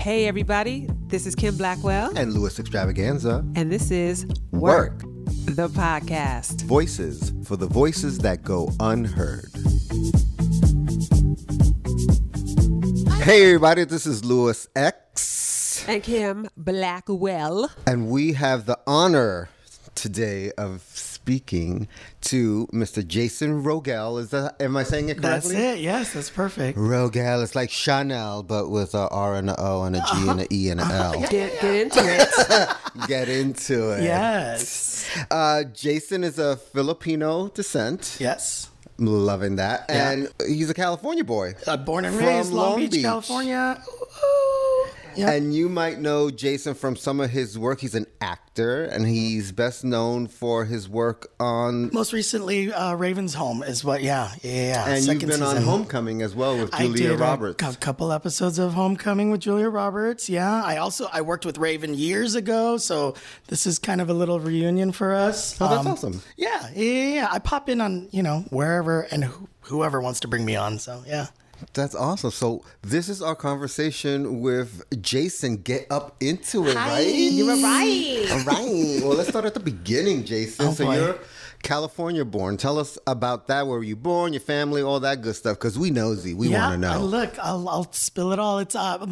Hey, everybody, this is Kim Blackwell, and Louis Extravaganza. and this is Work. the podcast. Voices for the voices that go unheard. Hey, everybody, this is Louis X, And Kim Blackwell. and we have the honor today of speaking to Mr. Jason Rogel. Is that, am I saying it correctly? That's it. Yes, that's perfect. Rogel, it's like Chanel, but with a R and a O and a G and a E and a L. Get, get into it. Get into it. Yes. Uh, Jason is a Filipino descent. Yes. I'm loving that. Yeah. And he's a California boy. Uh, born and raised Long, Long Beach, Beach. California. Ooh. Yeah. And you might know Jason from some of his work. He's an actor, and he's best known for his work on. Most recently, uh, Raven's Home is what. Yeah, yeah, yeah. And Second you've been on. Homecoming as well with Julia I did Roberts. A, couple episodes of Homecoming with Julia Roberts. Yeah, I also I worked with Raven years ago, so this is kind of a little reunion for us. Oh, that's Um, awesome. Yeah, yeah, yeah. I pop in on you know wherever and who, whoever wants to bring me on. So yeah. That's awesome. So this is our conversation with Jason. Get up into it, right? You were right. All right. Well, let's start at the beginning, Jason. Oh, so boy. you're California born. Tell us about that. Where were you born? Your family, all that good stuff. Because we nosy. We yeah, want to know. Look, I'll, I'll spill it all. It's uh,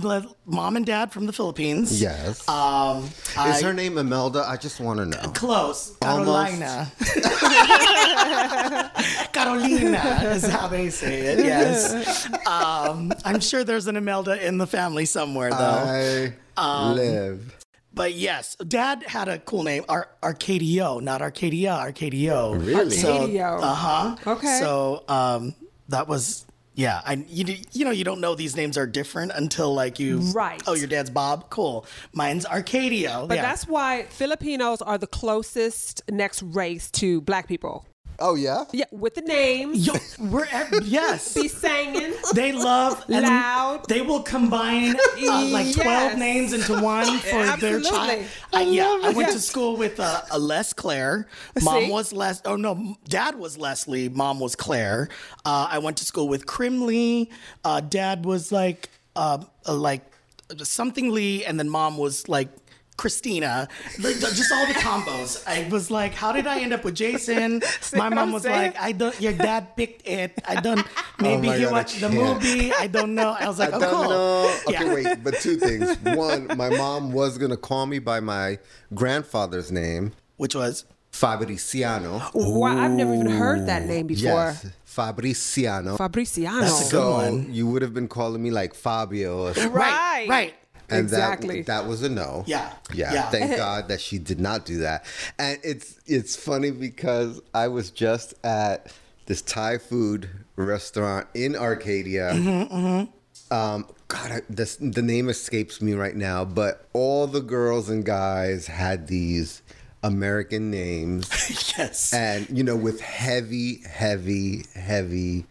mom and dad from the Philippines. yes. Um, is I- her name Imelda? I just want to know. Close. Almost. Carolina. Carolina is how they say it, yes. Um, I'm sure there's an Imelda in the family somewhere, though. I Um, live. but yes, dad had a cool name, Ar- Arcadio, not Arcadia, Arcadio. Really? Arcadio. Uh huh. Okay. So um, that was. Yeah, I you, you know you don't know these names are different until like you Right. Oh, your dad's Bob. Cool. Mine's Arcadio. But yeah. that's why Filipinos are the closest next race to black people. Oh yeah. Yeah, with the names, Yo, we're ev- yes. be singing. They love Loud. They will combine uh, like twelve Yes. names into one for their child. I I, yeah, I went it. to school with uh, a Les Claire. Mom See? was Les. Oh no, Dad was Leslie. Mom was Claire. Uh, I went to school with Crimley. Uh, Dad was like uh, uh, like something Lee, and then Mom was like. Christina, Like, just all the combos. I was like, "How did I end up with Jason?" My mom was saying? like, "I don't." Your dad picked it. I don't. Oh maybe Oh my he God, watched the movie. I don't know. I was like, I oh, don't cool. know. Okay, Yeah. wait, but two things. One, my mom was gonna call me by my grandfather's name, Which was Fabriciano. Wow, I've never even heard that name before. Yes, Fabriciano. Fabriciano. That's a good so one. you would have been calling me like Fabio, or. Right. right, right. And exactly. that that was a no. Yeah, yeah. yeah. Thank God that she did not do that. And it's it's funny because I was just at this Thai food restaurant in Arcadia. Mm-hmm, Um, God, I, this, the name escapes me right now, but all the girls and guys had these American names, Yes. and you know, with heavy, heavy, heavy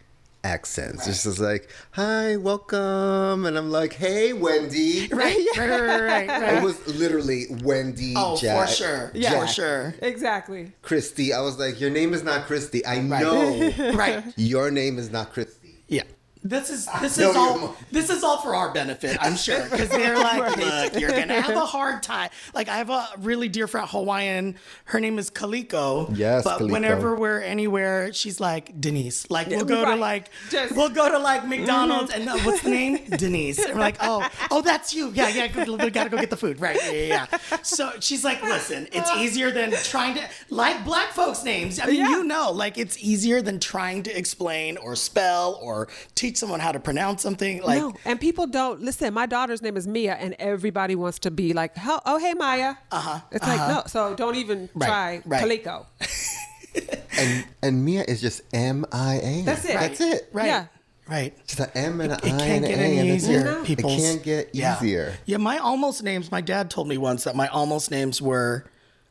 accents. It's just like, "Hi, welcome," and I'm like, "Hey, Wendy." right, right, right, right, right. It was literally Wendy. Oh, Jack, for sure. Yeah. For sure. Exactly. Christy. I was like, "Your name is not Christy. I know Right. your name is not Christy." Yeah. This is this is all this is all for our benefit, I'm sure, because they're like, look, you're gonna have a hard time. Like I have a really dear friend, Hawaiian. Her name is Kaliko. Yes, but Kaliko. whenever we're anywhere, she's like Denise. Like we'll go to like Just- we'll go to like McDonald's and uh, what's the name? Denise. And we're like, oh, oh, that's you. Yeah, yeah. go- We gotta go get the food. Right. Yeah, yeah. yeah. So she's like, listen, it's easier than trying to like black folks' names. I mean, Yeah. you know, like it's easier than trying to explain or spell or teach someone how to pronounce something. Like, no, and people don't listen. My daughter's name is Mia, and everybody wants to be like, "Oh, hey, Maya." Uh huh. It's like no, so don't even Right, try right. Kaliko. And and Mia is just M I A. That's it. That's it. right, Yeah. right. It's an M and an It I can't and an get A. any and that's it. easier. No. People It can't get yeah. easier. Yeah, my almost names. My dad told me once that my almost names were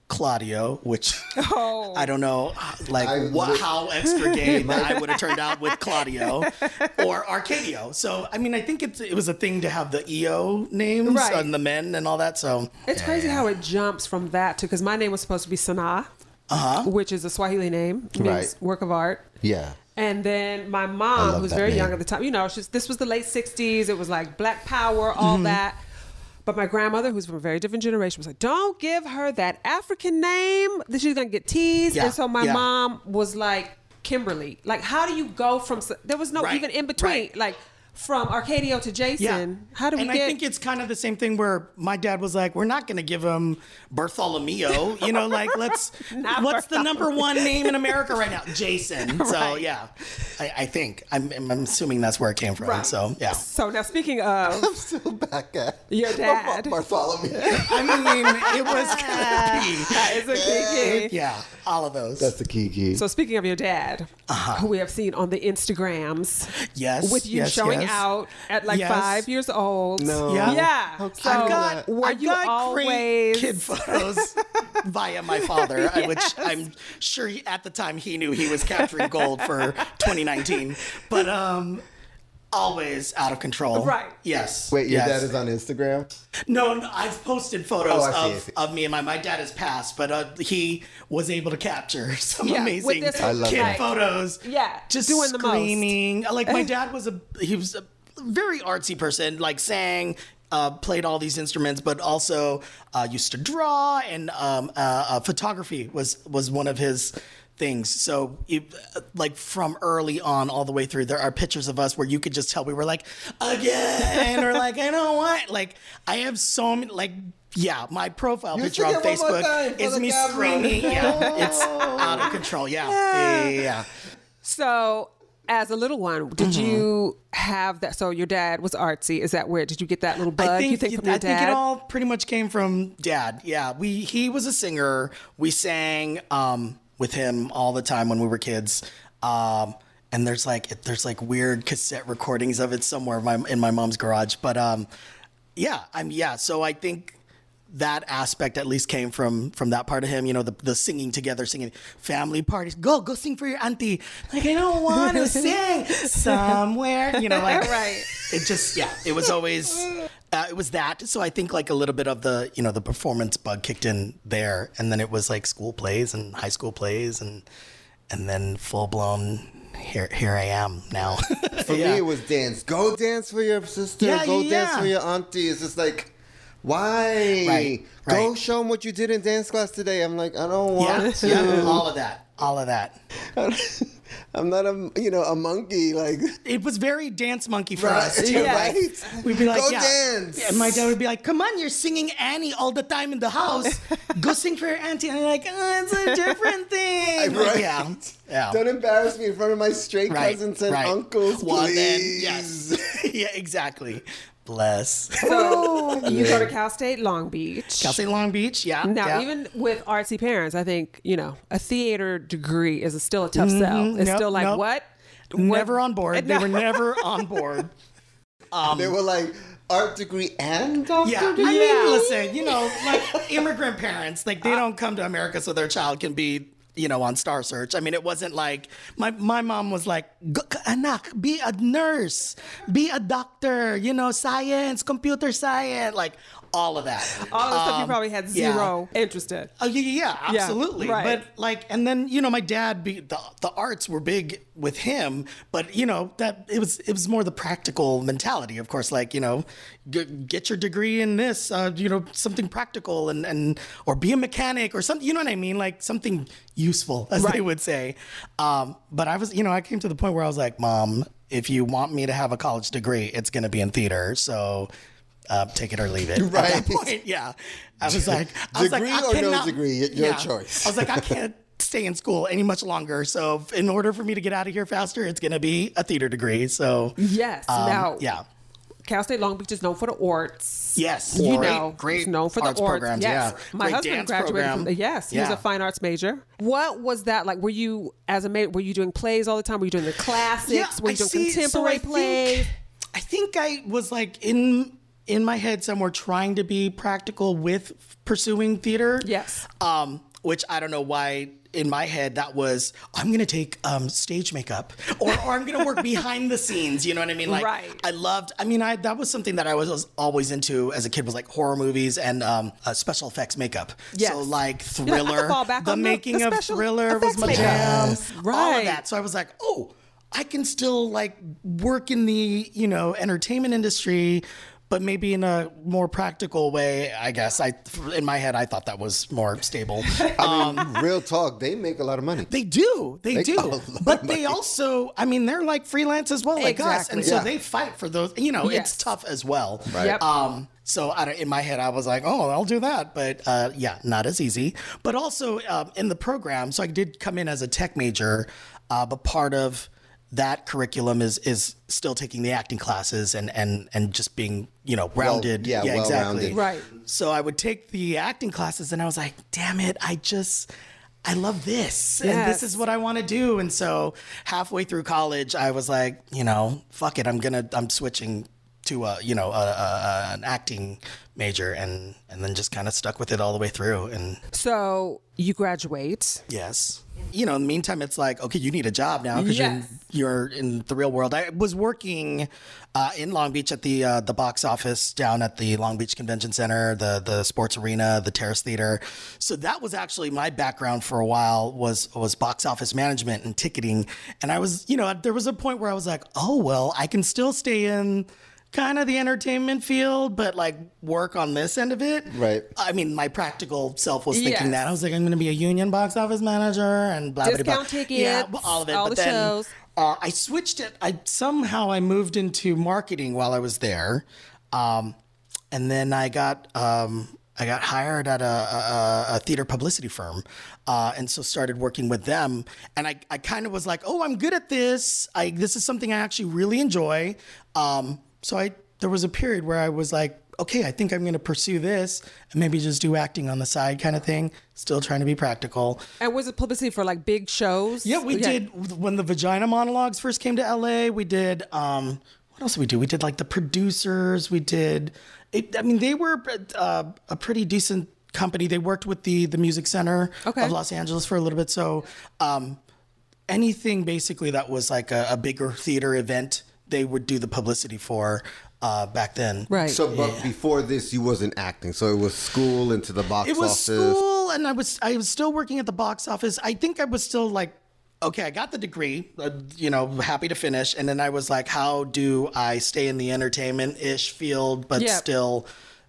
Claudio, which Oh. I don't know, like I what, li- how extra gay that I would have turned out with Claudio or Arcadio. So I mean, I think it's it was a thing to have the EO names Right. and the men and all that. So It's crazy how it jumps from that to because my name was supposed to be Sanaa, uh-huh. which is a Swahili name, means Right. work of art. Yeah. And then my mom, love who was that very young at the time, you know, she's, this was the late 60s. It was like Black Power, all Mm-hmm. that. But my grandmother, who's from a very different generation, was like, "Don't give her that African name. That she's gonna get teased." Yeah, And so my yeah. mom was like, "Kimberly, like, how do you go from? There was no Right, even in between, right. like." From Arcadio to Jason, how do we and get? I think it's kind of the same thing where my dad was like, "We're not going to give him Bartholomew, you know, like let's. What's the number one name in America right now? Jason. So yeah, I, I think I'm, I'm assuming that's where it came from. Right. So yeah, so now speaking of I'm Still back at your dad, Bartholomew. I mean, it was gonna be that is a kiki. yeah, all of those. That's the key key. So speaking of your dad, uh-huh. who we have seen on the Instagrams, yes, with you yes, showing yes. Out at like Yes. five years old. No. Yeah. Yeah. How So I've got, were I've you got always great kid photos via my father, I- which I'm sure he, at the time he knew he was capturing gold for 2019, but um, always out of control. Right. Yes. Wait, your yes. dad is on Instagram? No, no, I've posted photos Oh, see, of, see. of me and my my dad has passed, but uh, he was able to capture some Yeah, amazing this- I love kid that. photos. Yeah, just doing the most. screaming. Like my dad was a he was a very artsy person. Like sang. Uh, played all these instruments, but also uh, used to draw and um, uh, uh, photography was was one of his things. So, it, like from early on, all the way through, there are pictures of us where you could just tell we were like again, or like I don't want. Like I have so many. Like yeah, my profile You picture on sing it one more Facebook is me camera. screaming. Yeah, it's out of control. Yeah, yeah, yeah. yeah. So as a little one, did Mm-hmm. you have that? So your dad was artsy. Is that where did you get that little bug? I think, you think from I your think it all pretty much came from dad. Yeah, we he was a singer. We sang um, with him all the time when we were kids. Um, and there's like there's like weird cassette recordings of it somewhere in my, in my mom's garage. But um, yeah, I'm yeah. So I think that aspect at least came from from that part of him. You know, the the singing together, singing family parties. Go go sing for your auntie. Like I don't want to sing somewhere. You know, like Right. It just yeah. It was always uh, it was that. So I think like a little bit of the you know the performance bug kicked in there, and then it was like school plays and high school plays and and then full blown. Here, here I am now. For me, it was dance. Go dance for your sister. Yeah, Go yeah, dance for your auntie. It's just like, why? Right, Go right. show them what you did in dance class today. I'm like, I don't want yeah, to. yeah, all of that, all of that. I'm not a, you know, a monkey. Like, It was very dance monkey for Right, us too. yeah, right. we'd be like, Go yeah. dance. Yeah, and my dad would be like, "Come on, you're singing Annie all the time in the house. Go sing for your auntie." And I'm like, oh, "It's a different thing." Like, Right. yeah, yeah. don't embarrass me in front of my straight Right, cousins and right. uncles, Well, please. then, yes, yeah, exactly. Bless. So you go to Cal State Long Beach. Cal State Long Beach. Yeah. Now, yeah. even with artsy parents, I think you know a theater degree is a, still a tough sell. Mm-hmm. It's Nope, still like nope. what? never What- on board. They were never on board. They um, were like, art degree and doctor Yeah, I mean, listen, you know, like immigrant parents, like they don't come to America so their child can be, you know, on Star Search. I mean, it wasn't like my my mom was like, anak, be a nurse, be a doctor, you know, science, computer science, like all of that. All the stuff you Um, probably had yeah. zero interest in. Oh yeah, yeah, yeah, Yeah, absolutely. right. But like, and then you know, my dad, be, the the arts were big with him, but you know that it was it was more the practical mentality. Of course, like you know, g- get your degree in this, uh, you know, something practical, and and or be a mechanic or something. You know what I mean? Like something useful, as they would say. Um, but I was, you know, I came to the point where I was like, Mom, if you want me to have a college degree, it's going to be in theater. So. Uh, take it or leave it. At that point, yeah. I was like, I was like, I or no cannot- degree, y- your choice. I was like, I can't stay in school any much longer. So in order for me to get out of here faster, it's gonna be a theater degree. So Yes. um, now, yeah. Cal State Long Beach is known for the arts. Yes, You great, know, great it's known for arts the arts programs. Yes. Yeah, My Great husband graduated program. from yes, he was a fine arts major. What was that like? Were you as a ma- were you doing plays all the time? Were you doing the classics? were I you doing see. So contemporary I think- plays? I think I was like in in my head somewhere trying to be practical with pursuing theater. Yes. Um, which I don't know why in my head that was I'm gonna take um, stage makeup or, or I'm gonna work behind the scenes. You know what I mean? Like Right. I loved. I mean, I that was something that I was, was always into as a kid was like horror movies and um, uh, special effects makeup. Yes. So like You're like, I could Thriller, fall back the on the- making the of Thriller was my jam. Yes. All Right. of that. So I was like, oh, I can still like work in the you know entertainment industry, but maybe in a more practical way. I guess I, in my head, I thought that was more stable. I mean, real talk, they make a lot of money. They do, they, They do, a lot but of they money. also, I mean, they're like freelance as well, like us, Exactly. and so they fight for those. You know, Yes. it's tough as well. Right. Yep. Um, so I don't, in my head, I was like, oh, I'll do that. But uh, yeah, not as easy. But also um, in the program, so I did come in as a tech major, uh, but part of that curriculum is is still taking the acting classes and and and just being you know rounded. yeah, well-rounded. Right. So I would take the acting classes, and I was like, damn it, I just. I love this, and this is what I want to do. And so, halfway through college, I was like, you know, fuck it, I'm gonna, I'm switching to a, you know, a, a, a- an acting major, and and then just kind of stuck with it all the way through. And So you graduate. yes, you know, in the meantime, it's like, okay, you need a job now because Yes. you're, you're in the real world. I was working uh, in Long Beach at the uh, the box office down at the Long Beach Convention Center, the the sports arena, the Terrace Theater. So that was actually my background for a while was was box office management and ticketing. And I was, you know, there was a point where I was like, oh well, I can still stay in kind of the entertainment field, but like work on this end of it. Right. I mean, my practical self was Yes. thinking that. I was like, I'm going to be a union box office manager and blah, blah, blah. Discount tickets, Yeah, all of it. all but the then shows. Uh, I switched it. I somehow I moved into marketing while I was there. Um, and then I got um, I got hired at a, a, a theater publicity firm, uh, and so started working with them. And I, I kind of was like, oh, I'm good at this. I this is something I actually really enjoy. Um, so I there was a period where I was like, okay, I think I'm going to pursue this and maybe just do acting on the side, kind of thing. Still trying to be practical. And was it publicity for like big shows? Yeah, we did when the Vagina Monologues first came to LA. We did um, what else did we do? We did like the producers. We did. It, I mean, they were uh, a pretty decent company. They worked with the the Music Center Okay. of Los Angeles for a little bit. So um, anything basically that was like a, a bigger theater event, they would do the publicity for uh, back then. Right. So, but before this, you wasn't acting. So it was school into the box it was office. school and i was i was still working at the box office i think i was still like okay i got the degree uh, you know happy to finish and then i was like how do i stay in the entertainment-ish field but Yep. still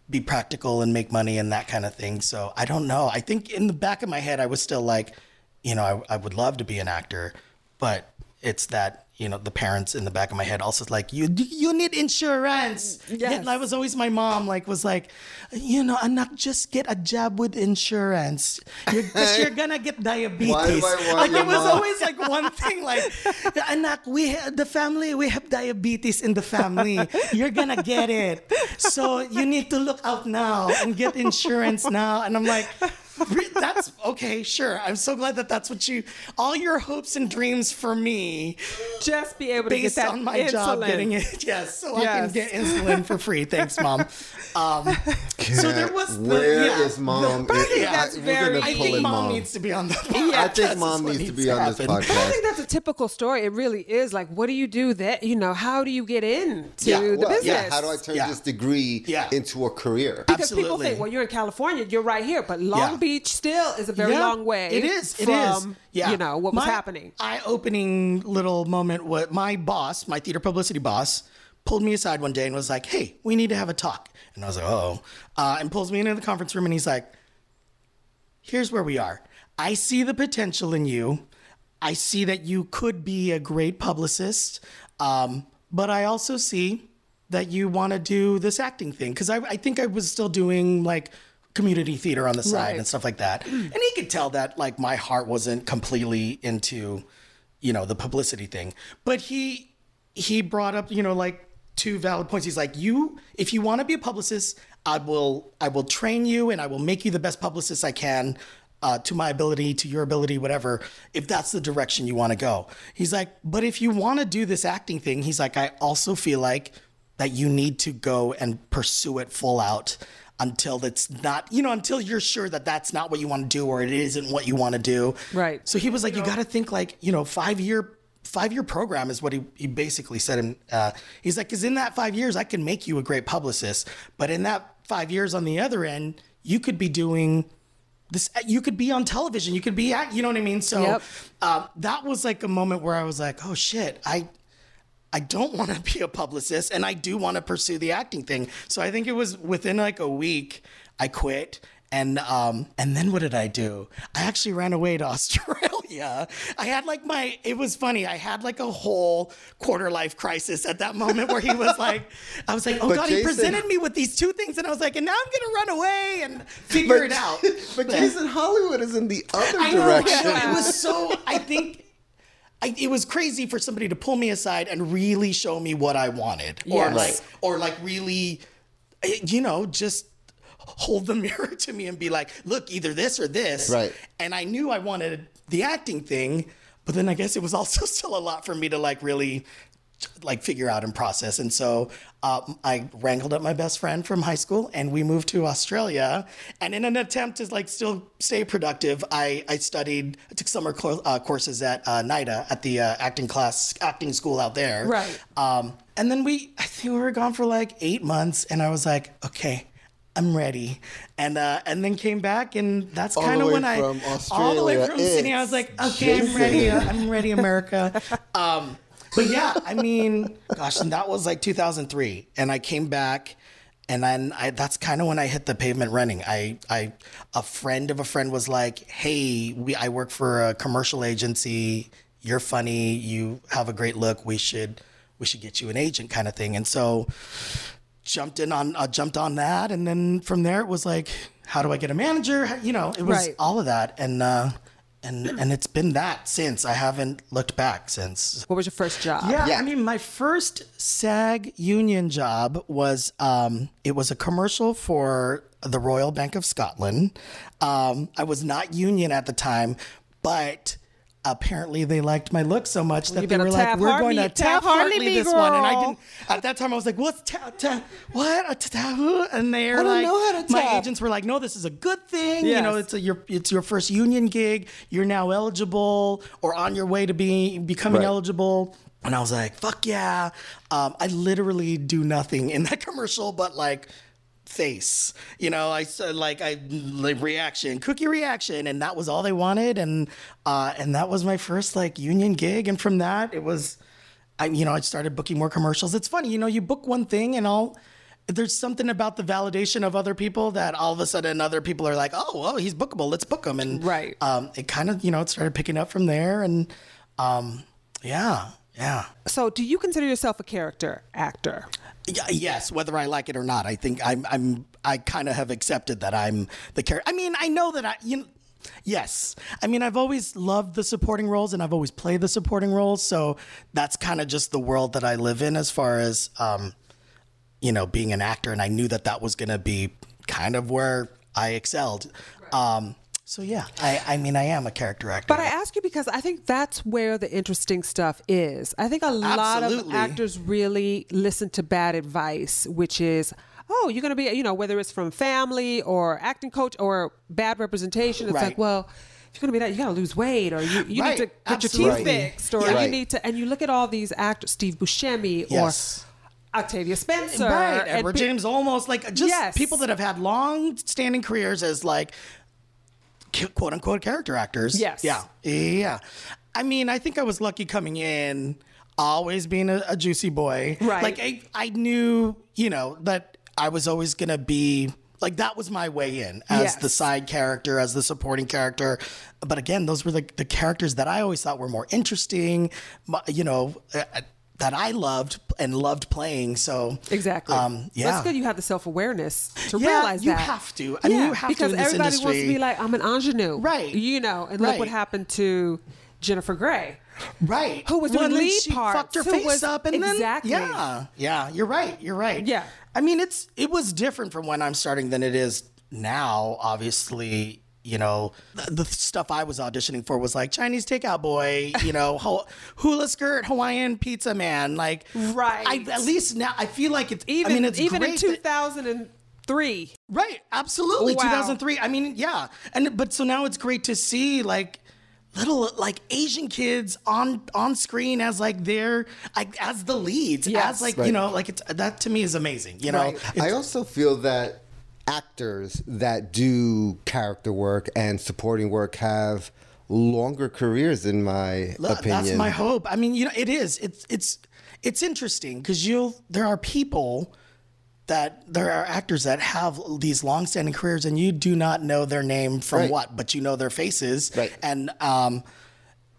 be practical and make money and that kind of thing so i don't know i think in the back of my head i was still like you know i, I would love to be an actor but it's that you know the parents in the back of my head also like you you need insurance? Yes. that was always my mom like was like you know anak just get a job with insurance. You're, 'cause you're gonna get diabetes. Why do I want like it was mom? always like one thing like anak we the family we have diabetes in the family. You're gonna get it. So you need to look out now and get insurance now. And i'm like "Re- that's okay sure i'm so glad that that's what you all your hopes and dreams for me just be able to get that on my insulin. job getting it. Yes, so I can get insulin for free. Thanks, mom. Um, so there was the, Where yeah, is mom? I think Yeah, that's we're very- gonna I pull think in mom, mom. needs to be on the I think mom what needs to be on this happen. I podcast. think that's a typical story. It really is. Like, what do you do that? You know, how do you get into Yeah, the Well, business? yeah, how do I turn Yeah. this degree Yeah. into a career? Because people Absolutely. think, well, you're in California, you're right here, but Long Yeah. Beach still is a very Yeah, long way. It is. It from, is. Yeah. You know what was happening. Eye-opening little moment. What my boss, my theater publicity boss, pulled me aside one day and was like, "Hey, we need to have a talk." And I was like, "Oh," uh, and pulls me into the conference room and he's like, "Here's where we are. I see the potential in you. I see that you could be a great publicist, um, but I also see that you want to do this acting thing because I, I think I was still doing like." Community theater on the side Right. and stuff like that. And he could tell that like my heart wasn't completely into, you know, the publicity thing. But he he brought up, you know, like two valid points. He's like, "You if you want to be a publicist, I will I will train you and I will make you the best publicist I can." Uh, to my ability, to your ability, whatever, if that's the direction you want to go. He's like, but if you want to do this acting thing, he's like, I also feel like that you need to go and pursue it full out until it's not, you know, until you're sure that that's not what you want to do or it isn't what you want to do. Right. So he was like, you got to think like, you know, five year five year program is what he, he basically said. And uh, he's like, because in that five years, I can make you a great publicist. But in that five years on the other end, you could be doing this. You could be on television. You could be, at, you know what I mean? So Yep. uh, that was like a moment where I was like, oh shit, I I don't want to be a publicist and I do want to pursue the acting thing. So I think it was within like a week I quit and um and then what did I do? I actually ran away to Australia. I had like my it was funny. I had like a whole quarter life crisis at that moment where he was like I was like, "Oh But god, he presented me with these two things and I was like, "And now I'm going to run away and figure it out." But Jason Hollywood is in the other I know, direction. It was so. I think I, it was crazy for somebody to pull me aside and really show me what I wanted, or like, or like really, eh, you know, just hold the mirror to me and be like, look, either this or this. Right. And I knew I wanted the acting thing, but then I guess it was also still a lot for me to like really like figure out and process. And so uh, I wrangled up my best friend from high school and we moved to Australia. And in an attempt to like still stay productive, I, I studied, I took summer co- uh, courses at uh, NIDA at the uh, acting class, acting school out there. Right. Um, and then we, I think we were gone for like eight months and I was like, okay, I'm ready. And uh, and then came back and that's kind of way when I, from all the way Australia, from Sydney, I was like, it's okay, I'm ready. I'm ready, America. Um, but yeah, I mean, gosh, and that was like 2003, and I came back, and then I, that's kind of when I hit the pavement running. I, I, a friend of a friend was like, "Hey, we, I work for a commercial agency. You're funny. You have a great look. We should, we should get you an agent, kind of thing." And so, jumped in on, uh, jumped on that, and then from there it was like, "How do I get a manager?" You know, it was Right. all of that, and. uh and, and it's been that since. I haven't looked back since. What was your first job? Yeah, Yeah. I mean, my first SAG union job was um, it was a commercial for the Royal Bank of Scotland. Um, I was not union at the time, but apparently they liked my look so much that they were like, "We're going to Taft Hartley this one," and I didn't. At that time, I was like, "What's ta- ta- what?" A ta- who?" And they're like, know how to my agents were like, "No, this is a good thing. You know, it's a, your it's your first union gig. You're now eligible or on your way to be becoming Right. eligible." And I was like, "Fuck yeah!" Um, I literally do nothing in that commercial, but like face. You know, I said like I like reaction, cookie reaction, and that was all they wanted. And uh, and that was my first like union gig. And from that, it was, I you know, I started booking more commercials. It's funny, you know, you book one thing and all. There's something about the validation of other people that all of a sudden other people are like, oh, well, he's bookable. Let's book him. And Right. um, it kind of, you know, it started picking up from there. And um, yeah, yeah. So, do you consider yourself a character actor? Yeah, yes, whether I like it or not, I think I'm I'm I kind of have accepted that I'm the character. I mean, I know that I you know, yes. I mean, I've always loved the supporting roles and I've always played the supporting roles, so that's kind of just the world that I live in as far as um you know, being an actor and I knew that that was going to be kind of where I excelled. Um so yeah, I I mean, I am a character actor. But I ask you because I think that's where the interesting stuff is. I think a lot of actors really listen to bad advice, which is, oh, you're going to be, you know, whether it's from family or acting coach or bad representation. It's Right. like, well, if you're going to be that, you got to lose weight or you, you Right. need to get your teeth fixed or Yeah. you need to, and you look at all these actors, Steve Buscemi Yes. or Octavia Spencer. right edward pe- james almost like just Yes. people that have had long standing careers as like ki- quote unquote character actors Yes. yeah yeah i mean i think i was lucky coming in always being a, a juicy boy Right. like I, I knew you know that i was always gonna be like that was my way in as Yes. the side character as the supporting character but again those were the, the characters that i always thought were more interesting you know uh, that i loved and loved playing so Exactly. um, yeah That's good. You have the self awareness to Yeah, realize you that. You have to. I mean, you have to because in this everybody wants to be like, I'm an ingenue, Right. You know, and look what happened to Jennifer Grey. Right. Who was Well, doing and then lead she parts, Fucked her face was- up, and Exactly. then yeah, yeah. You're right. You're right. Yeah. I mean, it's it was different from when I'm starting than it is now. Obviously, you know, the, the stuff I was auditioning for was like Chinese takeout boy, you know, ho- hula skirt, Hawaiian pizza man. Like, Right. I, at least now I feel like it's. Even I mean, it's even in great that- 2003. Right, absolutely. Wow. 2003. I mean, yeah. And but so now it's great to see like little like Asian kids on on screen as like their like as the leads Yes. as like you know like it's that to me is amazing. You know, Right. I also feel that actors that do character work and supporting work have longer careers, in my Look, opinion. That's my hope. I mean, you know, it is. It's it's it's interesting because you'll there are people that there are actors that have these long-standing careers and you do not know their name from Right. what, but you know their faces. Right. And um,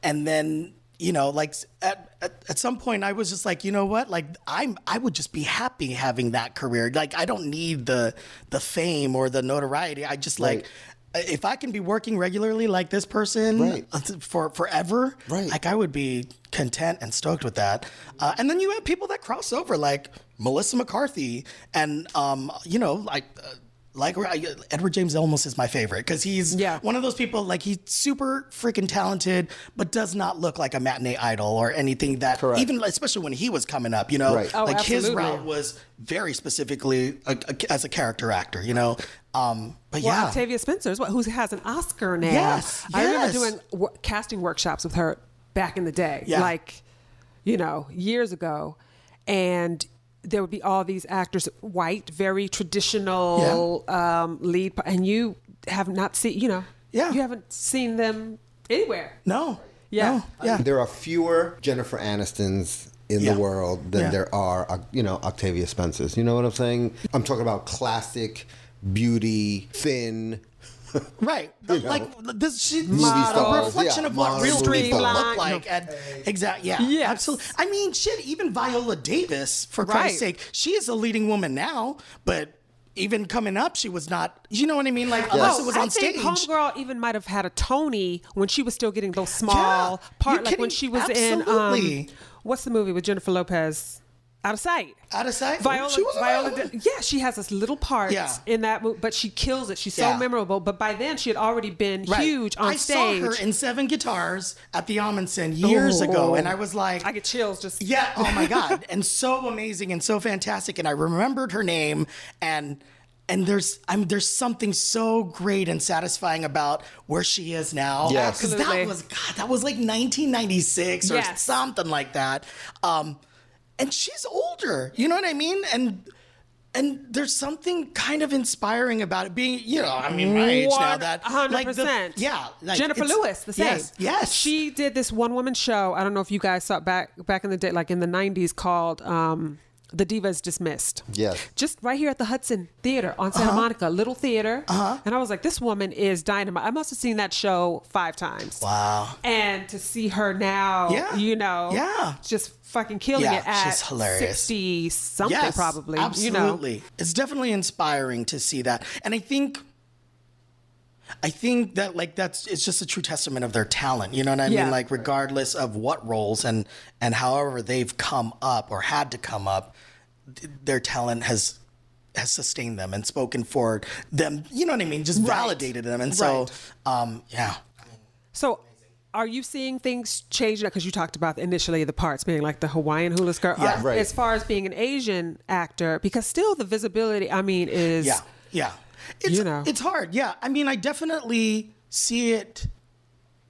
and then you know, like at, at at some point, I was just like, you know what, like I'm I would just be happy having that career. Like I don't need the the fame or the notoriety. I just like. If I can be working regularly like this person Right. for forever, Right. like I would be content and stoked with that. Uh, and then you have people that cross over, like Melissa McCarthy, and um, you know, like. Uh, like Edward James Olmos is my favorite because he's Yeah. one of those people like he's super freaking talented, but does not look like a matinee idol or anything that Correct. even especially when he was coming up, you know, Right. Oh, like his absolutely. route was very specifically a, a- as a character actor, you know. Um, but Well, yeah, Octavia Spencer is what who has an Oscar now. Yes, I remember doing w- casting workshops with her back in the day, Yeah. like you know years ago, and there would be all these actors, white, very traditional um, lead, and you have not seen, you know, Yeah. you haven't seen them anywhere. no, Yeah. no, yeah, There are fewer Jennifer Anistons in Yeah. the world than Yeah. there are, uh, you know, Octavia Spencers. You know what I'm saying? I'm talking about classic beauty, thin. Right. You know. like this she, Movie a stars, reflection yeah, of what real movie people look like. And exactly. Yeah. Yes. Absolutely. I mean, shit, even Viola Davis, for Right. Christ's sake, she is a leading woman now, but even coming up, she was not you know what I mean? Like Alyssa was I on think stage. Homegirl even might have had a Tony when she was still getting those small Yeah. part, You're like when she was in um, what's the movie with Jennifer Lopez? Out of sight. Out of sight? Viola, She was Viola, around. did- yeah, she has this little part Yeah. in that movie, but she kills it. She's so Yeah. memorable. But by then, she had already been Right. huge on I stage. I saw her in Seven Guitars at the Ahmanson years ago, Oh. and I was like, I get chills just. Yeah. Oh my God. and so amazing and so fantastic. And I remembered her name and and there's I'm there's something so great and satisfying about where she is now. Yes. Because that was God, that was like 1996 or Yes. something like that. Um, and she's older. You know what I mean? And and there's something kind of inspiring about it being, you know, I mean, my age now that hundred like the- yeah, like, Jennifer Lewis, the same. Yes, yes. She did this one woman show. I don't know if you guys saw it back back in the day, like in the '90s, called um, "The Divas Dismissed." Yes. just right here at the Hudson Theater on Santa Uh-huh. Monica, little theater. Uh-huh. And I was like, this woman is dynamite. I must have seen that show five times. Wow. And to see her now, Yeah. you know, Yeah. just fucking killing Yeah, it at she's hilarious. 60 something probably. Absolutely. You know. It's definitely inspiring to see that. And I think I think that like that's it's just a true testament of their talent. You know what I Yeah. mean? Like regardless of what roles and and however they've come up or had to come up, their talent has has sustained them and spoken for them. You know what I mean? Just validated them. And so um yeah. So are you seeing things change because you talked about initially the parts being like the Hawaiian hula skirt? Yeah. Right. As far as being an Asian actor, because still the visibility, I mean, is Yeah, yeah. It's, You know. it's hard. Yeah, I mean, I definitely see it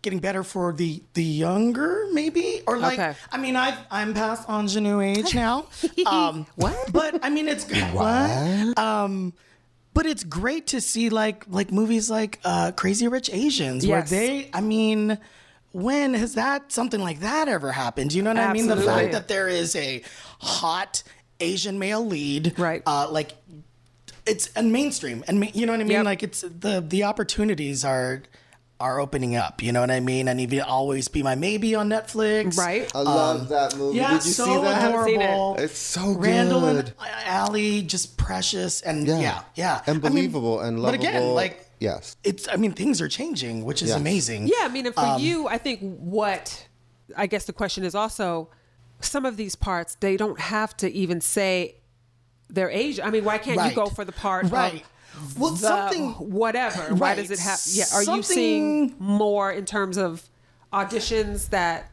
getting better for the the younger, maybe, or like. Okay. I mean, I I'm past ingenue age now. Um, What? But I mean, it's what? Um, but it's great to see like like movies like uh, Crazy Rich Asians, where they. I mean. When has that something like that ever happened? You know what I mean? The fact that there is a hot Asian male lead, Right. Uh, like it's and mainstream and ma- you know what I mean Yep. like it's the the opportunities are are opening up you know what I mean and even always be my maybe on Netflix right. I love that movie. yeah Did you so see that? haven't seen it. adorable It's so Randall good. and Ali just precious and yeah Yeah. yeah, And I mean, believable and but again like Yes. it's I mean things are changing which is Yes. amazing Yeah, I mean, and for Um, you, I think what I guess the question is also some of these parts they don't have to even say they're Asian. I mean, why can't Right. you go for the part right well something whatever? Right. Why does it have? Yeah, are you seeing more in terms of auditions that?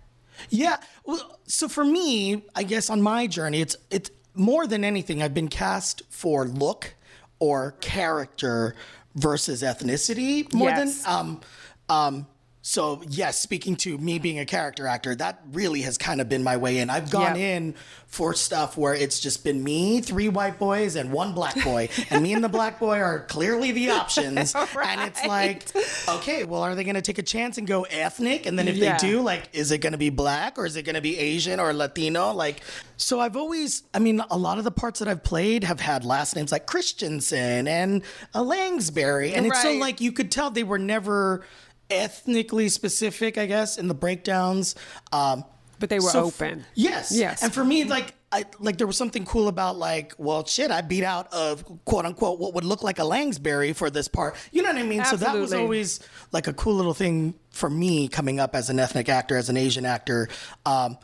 Yeah. Well, so for me, I guess on my journey, it's it's more than anything. I've been cast for look or character versus ethnicity more Yes. than um um. So yes, speaking to me being a character actor, that really has kind of been my way in. I've gone Yep. in for stuff where it's just been me, three white boys, and one black boy, and me and the black boy are clearly the options. And it's like, okay, well, are they going to take a chance and go ethnic? And then if Yeah. they do, like, is it going to be black or is it going to be Asian or Latino? Like, so I've always, I mean, a lot of the parts that I've played have had last names like Christensen and Langsbury, and it's so like you could tell they were never ethnically specific, I guess, in the breakdowns. Um, But they were so f- open. yes. Yes. And for me, like, I like there was something cool about like, well, shit, I beat out of quote unquote what would look like a Langsbury for this part. You know what I mean? Absolutely. So that was always like a cool little thing for me coming up as an ethnic actor, as an Asian actor. Um,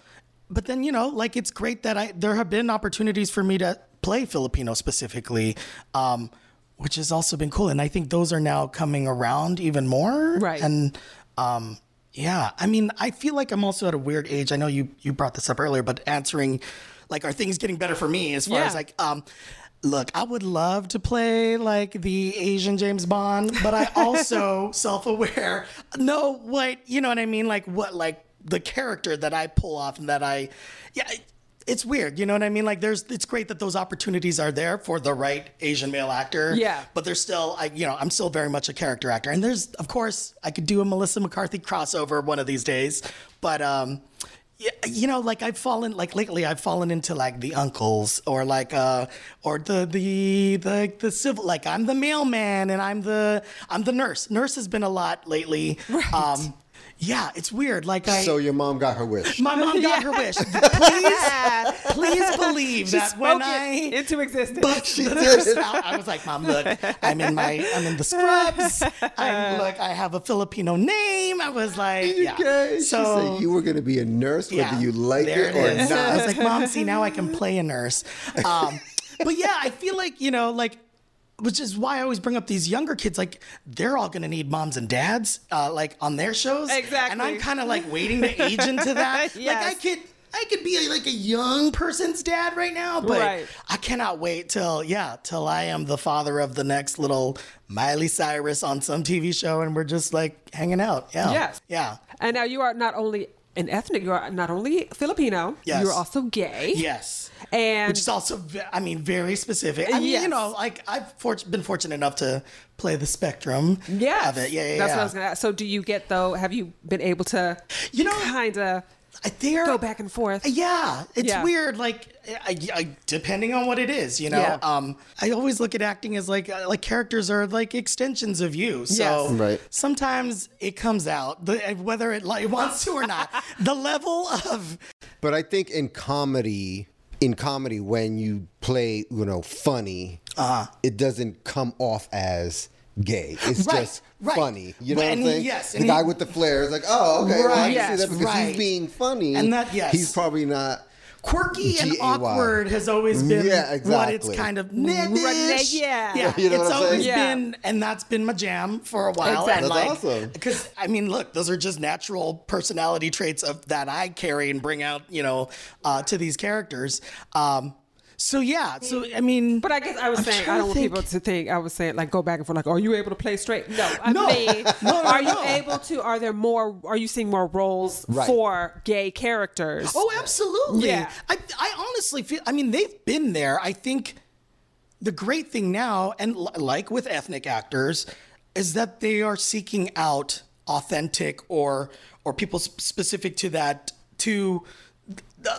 but then you know, like it's great that I there have been opportunities for me to play Filipino specifically. Um, which has also been cool, and I think those are now coming around even more. Right. And um, yeah, I mean, I feel like I'm also at a weird age. I know you you brought this up earlier, but answering like, are things getting better for me as far Yeah. as like, um, look, I would love to play like the Asian James Bond, but I also self-aware know what you know what I mean, like what like the character that I pull off and that I, yeah. It's weird, you know what I mean? Like, there's, it's great that those opportunities are there for the right Asian male actor. Yeah. But there's still, I, you know, I'm still very much a character actor. And there's, of course, I could do a Melissa McCarthy crossover one of these days. But, um, yeah, you know, like I've fallen, like lately, I've fallen into like the uncles or like, uh, or the the the the civil, like I'm the mailman and I'm the I'm the nurse. Nurse has been a lot lately. Right. Um, yeah, it's weird. Like I, So your mom got her wish. my mom got her wish. Please, please believe She that when spoke I into existence. but she did. I was like, Mom, look, I'm in my, I'm in the scrubs. I'm look, I have a Filipino name. I was like, yeah. Okay. she So said you were going to be a nurse, whether you like there it or is. not. I was like, Mom, see, now I can play a nurse. Um, but yeah, I feel like you know, like. Which is why I always bring up these younger kids. Like they're all gonna need moms and dads, uh, like on their shows. Exactly. And I'm kind of like waiting to age into that. yes. Like I could, I could be like a young person's dad right now, but Right. I cannot wait till yeah, till I am the father of the next little Miley Cyrus on some TV show, and we're just like hanging out. Yeah. Yes. Yeah. And now you are not only an ethnic, you are not only Filipino, Yes. you're also gay. Yes. And Which is also, I mean, very specific. I mean, Yes. you know, like I've fort- been fortunate enough to play the spectrum yeah, of it. Yeah, yeah, That's yeah. what I was gonna ask. So do you get though, have you been able to You know, kind of I- They're, go back and forth? Yeah, it's Yeah. weird. Like, I, I, depending on what it is, you know. Yeah. Um, I always look at acting as like uh, like characters are like extensions of you. So Yes. Right. sometimes it comes out, the, whether it like wants to or not. the level of But I think in comedy, in comedy, when you play, you know, funny, Uh-huh. it doesn't come off as gay. It's Right, just right. funny. You know And what I'm saying? yes, the guy he- with the flare is like, oh, okay, well, I Right, that yes, because right. he's being funny. And that- yes. he's probably not. Quirky and awkward has always been Yeah, what it's kind of Renee, nebbish. yeah. yeah. You know it's always saying? Yeah. been, and that's been my jam for a while. Exactly. And That's like, awesome. Because I mean, look, those are just natural personality traits of that I carry and bring out, you know, uh, to these characters. Um, so yeah, so I mean, But I guess I was I'm saying I don't to want think. people to think I was saying like go back and forth like are you able to play straight? No, I No. mean No, no, are you able to? Are there more? Are you seeing more roles Right. for gay characters? Oh, absolutely. Yeah. I, I honestly feel, I mean, they've been there. I think the great thing now, and l- like with ethnic actors, is that they are seeking out authentic or or people s- specific to that to th-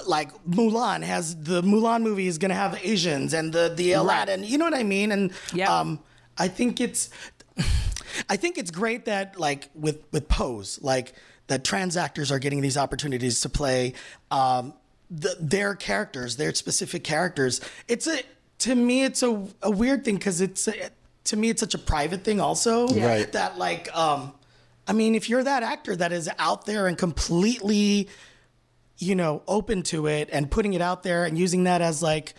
like Mulan has the Mulan movie is going to have Asians and the the Aladdin, you know what I mean? And Yeah. um I think it's I think it's great that like with with Pose, like that trans actors are getting these opportunities to play um, the, their characters, their specific characters. It's a to me, it's a, a weird thing because it's a, to me, it's such a private thing. Also, Right. that like, um, I mean, if you're that actor that is out there and completely, you know, open to it and putting it out there and using that as like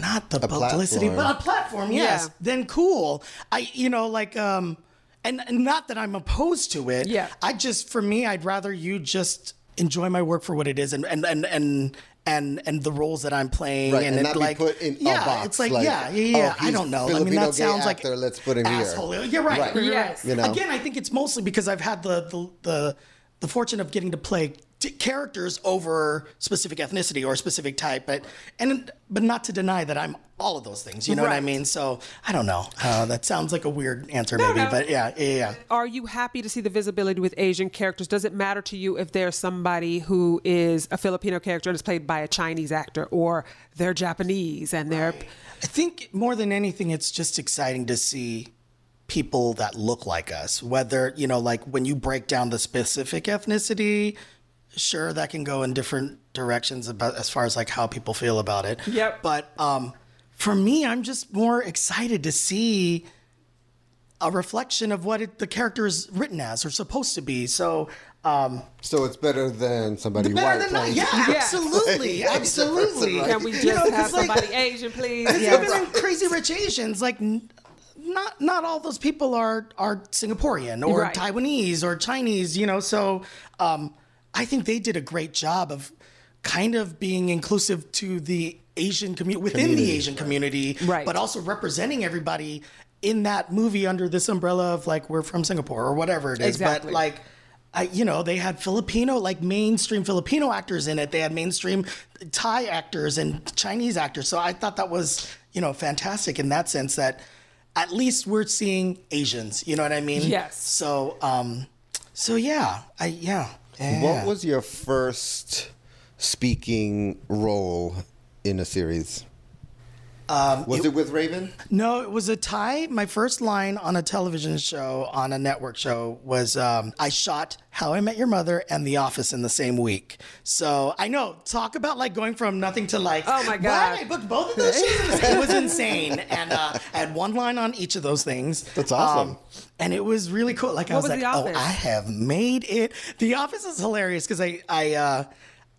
not the publicity, platform. but a platform, yes, Yeah. then cool. I, you know, like, um, and, and not that I'm opposed to it. Yeah. I just, for me, I'd rather you just enjoy my work for what it is and and and and and, and the roles that I'm playing Right, and, and it, not be like put in a yeah, box, it's like, like, yeah, yeah, yeah. oh, I don't know. I mean, that sounds gay like actor, let's put him here. You're right. Right. right, right, Yes. You know? Again, I think it's mostly because I've had the the the, the fortune of getting to play t- characters over specific ethnicity or specific type, but and but not to deny that I'm all of those things. You know what I mean? So I don't know. Uh, that sounds like a weird answer, maybe, no. but yeah, yeah, yeah. Are you happy to see the visibility with Asian characters? Does it matter to you if there's somebody who is a Filipino character and is played by a Chinese actor, or they're Japanese and they're I think more than anything, it's just exciting to see people that look like us. Whether, you know, like when you break down the specific ethnicity, sure, that can go in different directions about as far as like how people feel about it. Yep. But um, for me, I'm just more excited to see a reflection of what it, the character is written as or supposed to be. So, um, So it's better than somebody better white than not. playing. Yeah, Yes. absolutely. Right. Absolutely. Right. can we just You know, 'cause, have like- somebody Asian, please? Because Yeah. even in Crazy Rich Asians, like not not all those people are are Singaporean or Right. Taiwanese or Chinese, you know. So um, I think they did a great job of kind of being inclusive to the Asian community within the Asian community, Right. but also representing everybody in that movie under this umbrella of like we're from Singapore or whatever it is. Exactly. But like. I, you know, they had Filipino, like mainstream Filipino actors in it. They had mainstream Thai actors and Chinese actors. So I thought that was, you know, fantastic in that sense that at least we're seeing Asians. You know what I mean? Yes. So, um, so yeah, I yeah. Yeah. What was your first speaking role in a series? Um, was it, with Raven? No, it was a tie. My first line on a television show, on a network show, was um, I shot How I Met Your Mother and The Office in the same week. So I know, talk about like going from nothing to like, Oh my God. what? God. I booked both of those shows. It was insane. And uh, I had one line on each of those things. Um, That's awesome. and it was really cool. Like I was, was like, The oh, I have made it. The Office is hilarious because I, I, uh,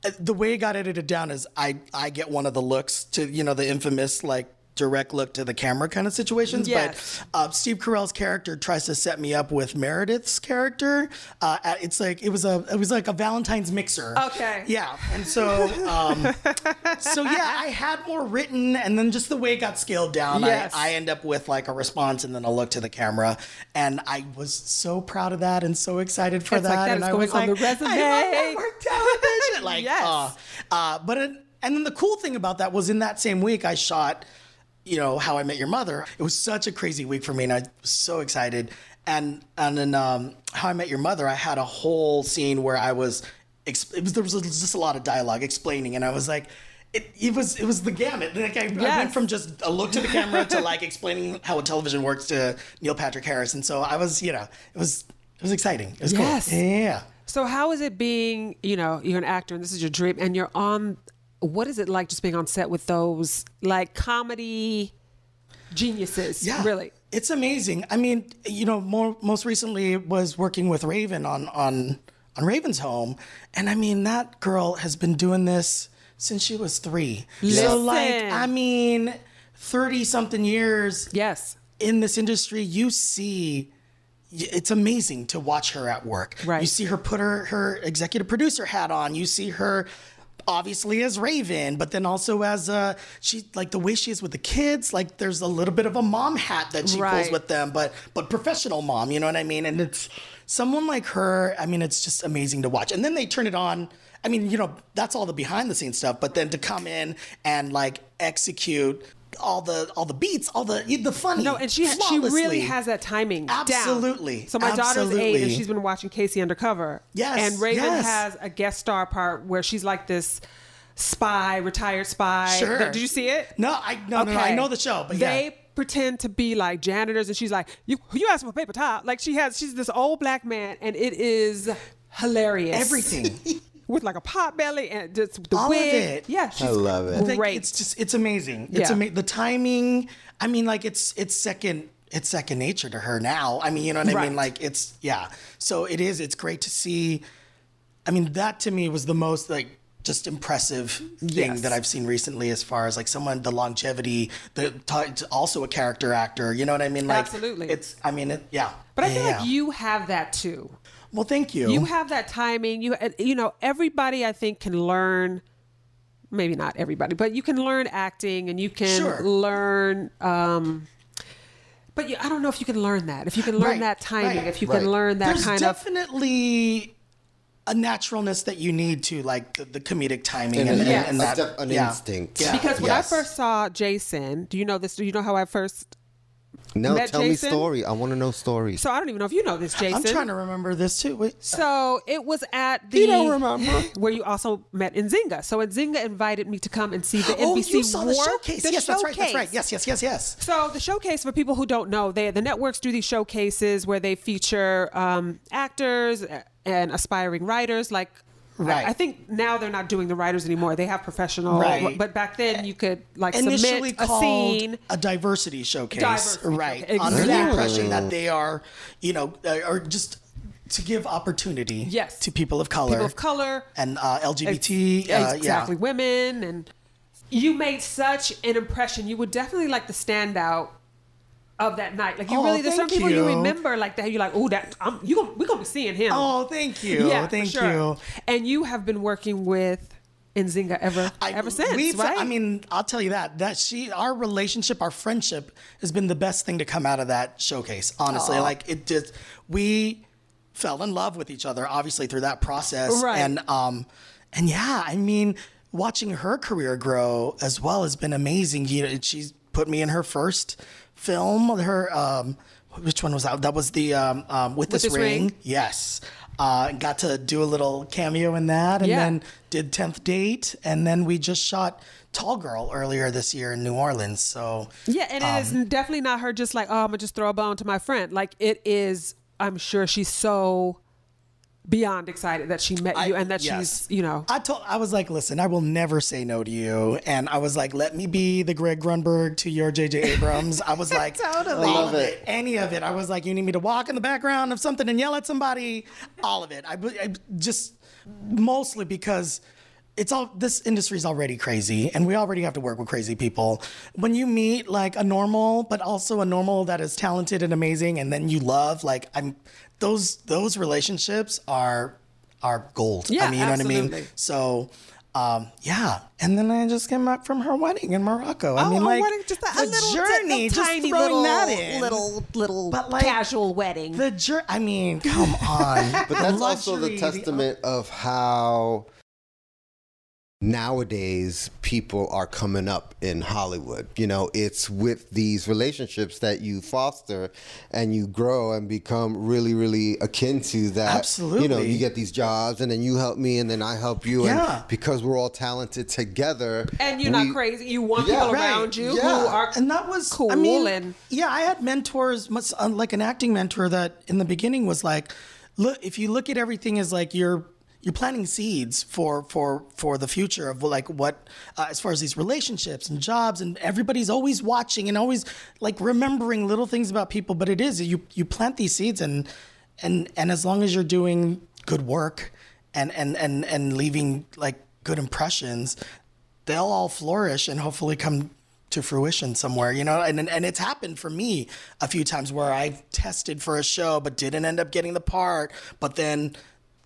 Uh, the way it got edited down is I, I get one of the looks to, you know, the infamous like direct look to the camera kind of situations. Yes. But uh, Steve Carell's character tries to set me up with Meredith's character. Uh, it's like it was a it was like a Valentine's mixer. Okay. Yeah, and so um, so yeah, I had more written, and then just the way it got scaled down, Yes. I, I end up with like a response and then a look to the camera, and I was so proud of that and so excited for It's like that. that and I was on like, the resume. I television. like, Yes. uh, uh, but it, and then the cool thing about that was in that same week I shot, you know, How I Met Your Mother. It was such a crazy week for me, and I was so excited. And and then um, How I Met Your Mother, I had a whole scene where I was, exp- it was there was just a lot of dialogue explaining, and I was like. It, it was it was the gamut. Like I, I went from just a look to the camera to like explaining how a television works to Neil Patrick Harris, and so I was you know it was it was exciting. It was Yes. cool. Yeah. So how is it being, you know, you're an actor and this is your dream and you're on what is it like just being on set with those like comedy geniuses? Yeah, Really. It's amazing. I mean, you know, more most recently was working with Raven on on on Raven's Home, and I mean that girl has been doing this since she was three. So like, Listen. I mean, thirty something years Yes. in this industry, you see. It's amazing to watch her at work. Right. You see her put her her executive producer hat on. You see her obviously as Raven, but then also as uh she like the way she is with the kids, like there's a little bit of a mom hat that she pulls with them, but but professional mom, you know what I mean? And it's someone like her, I mean, it's just amazing to watch. And then they turn it on. I mean, you know, that's all the behind the scenes stuff, but then to come in and like execute all the all the beats, all the the funny. No, and she she really has that timing down. Absolutely. So my daughter's eight, and she's been watching K.C. Undercover. Yes, and Raven yes. has a guest star part where she's like this spy, retired spy. Sure. Did you see it? No, I no, no, no, I know the show, but they yeah. pretend to be like janitors, and she's like, "You you asked for paper towel?" Like she has, she's this old black man, and it is hilarious. Everything. with like a pot belly and just the All of it. Yeah, she's I love it. Like, Great. it's just it's amazing. It's Yeah. ama- the timing. I mean, like it's it's second it's second nature to her now. I mean, you know what I Right. mean? Like it's yeah. So it is. It's great to see. I mean, that to me was the most like just impressive thing Yes. that I've seen recently, as far as like someone the longevity, the t- also a character actor. You know what I mean? Like Absolutely. It's. I mean, it, yeah. But I feel Yeah. like you have that too. Well, thank you. You have that timing. You you know everybody I think can learn. Maybe not everybody, but you can learn acting and you can Sure. learn. Um, but you, I don't know if you can learn that. If you can learn Right, that timing, right, if you right. can learn that There's kind of definitely a naturalness that you need to like the, the comedic timing And and, an- and, Yes. and a that def- an yeah. instinct. Yeah. because when Yes. I first saw Jason, do you know this? Do you know how I first? No, Met tell Jason? me story. I want to know story. So I don't even know if you know this, Jason. I'm trying to remember this too. Wait. So it was at the You don't remember? where you also met Nzingha. So Nzingha invited me to come and see the Oh, NBC you saw the showcase. the yes, that's right. That's right. Yes, yes, yes, yes. So the showcase for people who don't know, they the networks do these showcases where they feature um, actors and aspiring writers. Like, Right. I, I think now they're not doing the writers anymore. They have professional. Right. But back then you could like Initially submit a scene. a diversity showcase, Diversity right? showcase. Under the impression that they are, you know, uh, or just to give opportunity, Yes. to people of color, People of color. and uh, LGBT, uh, exactly yeah. women and you made such an impression you were definitely like the standout of that night like you Oh, really there's some people you you. remember like that you're like oh that I'm, you gonna, we're gonna be seeing him Oh, thank you, yeah thank sure. you. and you have been working with Nzingha ever I- ever since right I mean, I'll tell you that that she, our relationship, our friendship, has been the best thing to come out of that showcase. Honestly, like it just we fell in love with each other, obviously through that process, Right. and um, and yeah, I mean, watching her career grow as well has been amazing. You know, she's put me in her first film. Her um, which one was that? That was the um, um with, this, This ring. Ring? Yes. Uh, got to do a little cameo in that, and Yeah. then did 10th date and then we just shot tall girl earlier this year in new orleans so yeah and it is Um, definitely not her just like oh i'm gonna just throw a bone to my friend like it is i'm sure she's so beyond excited that she met you and that yes. she's you know. I told i was like listen i will never say no to you. And i was like let me be the greg grunberg to your jj abrams. I was like Totally. all Love of it. it. any of it. I was like you need me to walk in the background of something and yell at somebody? All of it. I, I just mostly because it's all this industry is already crazy and we already have to work with crazy people when you meet like a normal but also a normal that is talented and amazing and then you love like i'm those those relationships are are gold Yeah, i mean you know what i mean so um, yeah, and then I just came back from her wedding in Morocco. I Oh, mean, a like wedding, just a, the a little, journey, little just tiny throwing little, that in. little, little But, like, casual wedding. the journey. I mean, come on. But that's also the testament of how nowadays people are coming up in Hollywood. You know, it's with these relationships that you foster and you grow and become really, really akin to that. Absolutely. You know, you get these jobs and then you help me and then I help you. Yeah. And because we're all talented together. and you're we- not crazy. You want Yeah, people right. around you who Yeah. are and that was cool I mean, and- yeah, I had mentors, uh, like an acting mentor that in the beginning was like, look, if you look at everything as like you're you're planting seeds for for for the future of like what uh, as far as these relationships and jobs and everybody's always watching and always like remembering little things about people but it is you you plant these seeds and and and as long as you're doing good work and and and and leaving like good impressions they'll all flourish and hopefully come to fruition somewhere, you know? And, and and it's happened for me a few times where I've tested for a show but didn't end up getting the part, but then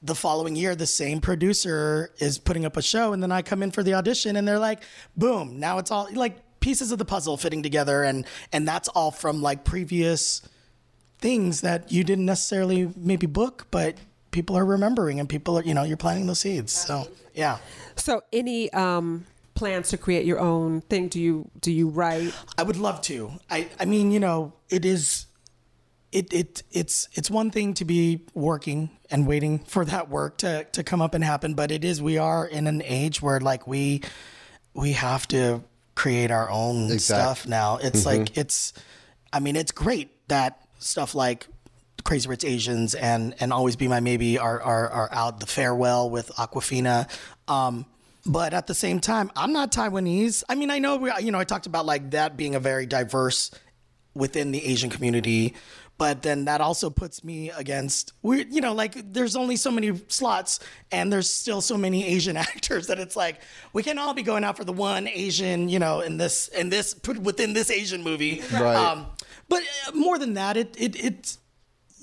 the following year the same producer is putting up a show and then I come in for the audition and they're like, boom, now it's all like pieces of the puzzle fitting together and and that's all from like previous things that you didn't necessarily maybe book, but people are remembering and people are, you know, you're planting those seeds. So, yeah. so any um plans to create your own thing do you do you write I would love to. I, I mean, you know, it is it, it it's it's one thing to be working and waiting for that work to, to come up and happen, but it is we are in an age where like we we have to create our own Exact- stuff now. It's like it's I mean, it's great that stuff like Crazy Rich Asians and and Always Be My Maybe are are, are out. The Farewell with Awkwafina. Um, but at the same time, I'm not Taiwanese. I mean, I know we, you know I talked about like that being a very diverse within the Asian community, but then that also puts me against we you know like there's only so many slots and there's still so many Asian actors that it's like we can all be going out for the one Asian you know in this in this put within this Asian movie. Right. Um, but uh, more than that, it it it's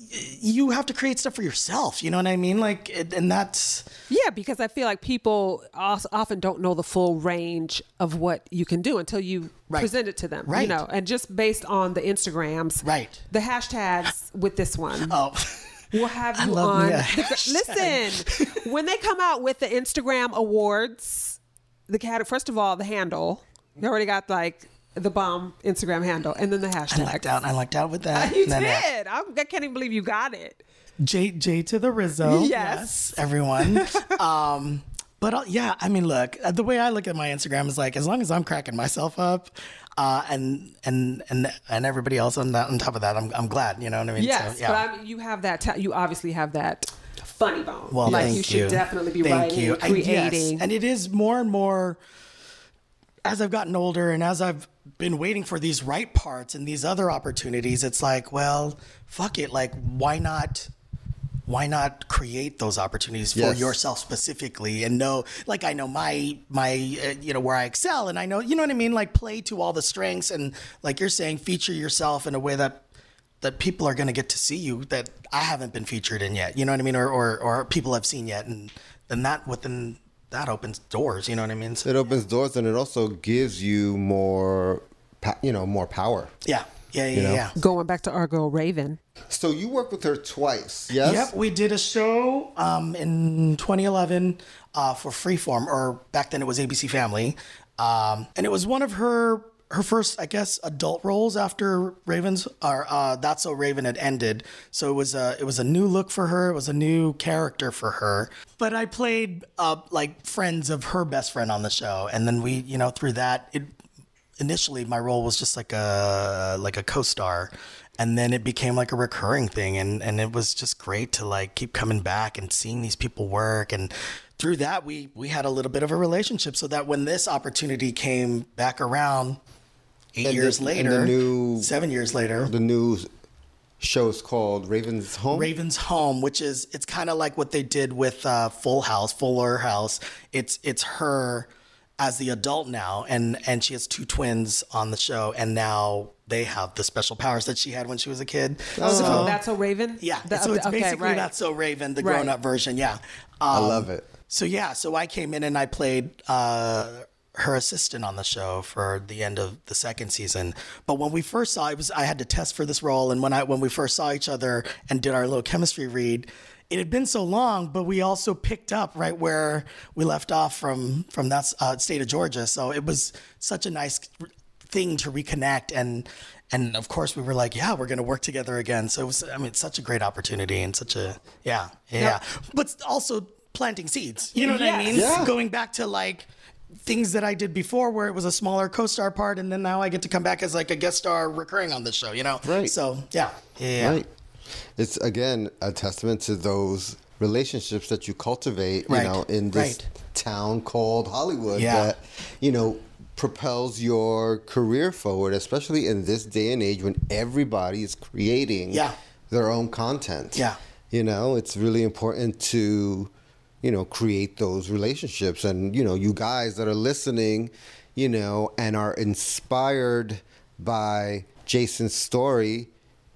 you have to create stuff for yourself. You know what I mean? Like, and that's Yeah, because I feel like people also often don't know the full range of what you can do until you Right. present it to them. Right. You know, and just based on the Instagrams, Right. The hashtags with this one. oh. We'll have I you love on. Uh, a listen, when they come out with the Instagram awards, the cat. First of all, the handle. They already got like the bomb Instagram handle, and then the hashtag. I lucked out. I lucked out with that. You did. I'm, I can't even believe you got it. J J to the Rizzo. Yes. everyone. um, but uh, yeah, I mean, look, uh, the way I look at my Instagram is like, as long as I'm cracking myself up, uh, and and and and everybody else on that on top of that, I'm I'm glad. You know what I mean? Yes, So, yeah. but I mean, you have that. Ta- you obviously have that funny bone. Well, like thank you should definitely be Thank writing, you. I- yes. creating. And it is more and more as I've gotten older and as I've been waiting for these right parts and these other opportunities, it's like, well, fuck it. Like, why not? Why not create those opportunities for Yes. yourself specifically and know, like I know my my uh, you know where I excel and I know you know what I mean, like play to all the strengths and like you're saying, feature yourself in a way that that people are going to get to see you that I haven't been featured in yet. You know what I mean, or or, or people have seen yet, and then that within that opens doors. You know what I mean? So, It opens doors and it also gives you more, you know, more power. yeah, yeah, yeah, know? yeah. Going back to our girl Raven. So you worked with her twice, yes? Yep, we did a show um, in 2011 uh, for Freeform, or back then it was ABC Family, um, and it was one of her her first, I guess, adult roles after Ravens or uh, That's So Raven had ended. So it was a it was a new look for her. It was a new character for her. But I played uh, like friends of her best friend on the show, and then we, you know, through that it initially my role was just like a like a co-star and then it became like a recurring thing and and it was just great to like keep coming back and seeing these people work and through that we we had a little bit of a relationship so that when this opportunity came back around eight And the- years and the later new- seven years later The new show is called Raven's Home. Raven's Home, which is it's kind of like what they did with uh, Full House, Fuller House. It's it's her as the adult now, and and she has two twins on the show, and now they have the special powers that she had when she was a kid. Oh, So- so that's a Raven. yeah, That- so it's okay, basically right. that's so Raven, the Right. grown up version. Yeah, I Um, love it. so yeah, so I came in and I played uh, her assistant on the show for the end of the second season. But when we first saw, it was I had to test for this role, and when I when we first saw each other and did our little chemistry read, it had been so long, but we also picked up right where we left off from from that uh, state of Georgia. So it was such a nice thing to reconnect and. And of course, we were like, "Yeah, we're going to work together again." So it was, I mean, it's such a great opportunity and such a, yeah, yeah. But also planting seeds. You know what I mean? Yeah. Going back to like things that I did before where it was a smaller co-star part and then now I get to come back as like a guest star recurring on this show, you know? Right. So, yeah. Yeah. Right. It's again a testament to those relationships that you cultivate, you Right. know, in this Right. town called Hollywood Yeah. that, you know, propels your career forward, especially in this day and age when everybody is creating Yeah. their own content. Yeah. You know, it's really important to, you know, create those relationships. And, you know, you guys that are listening, you know, and are inspired by Jason's story,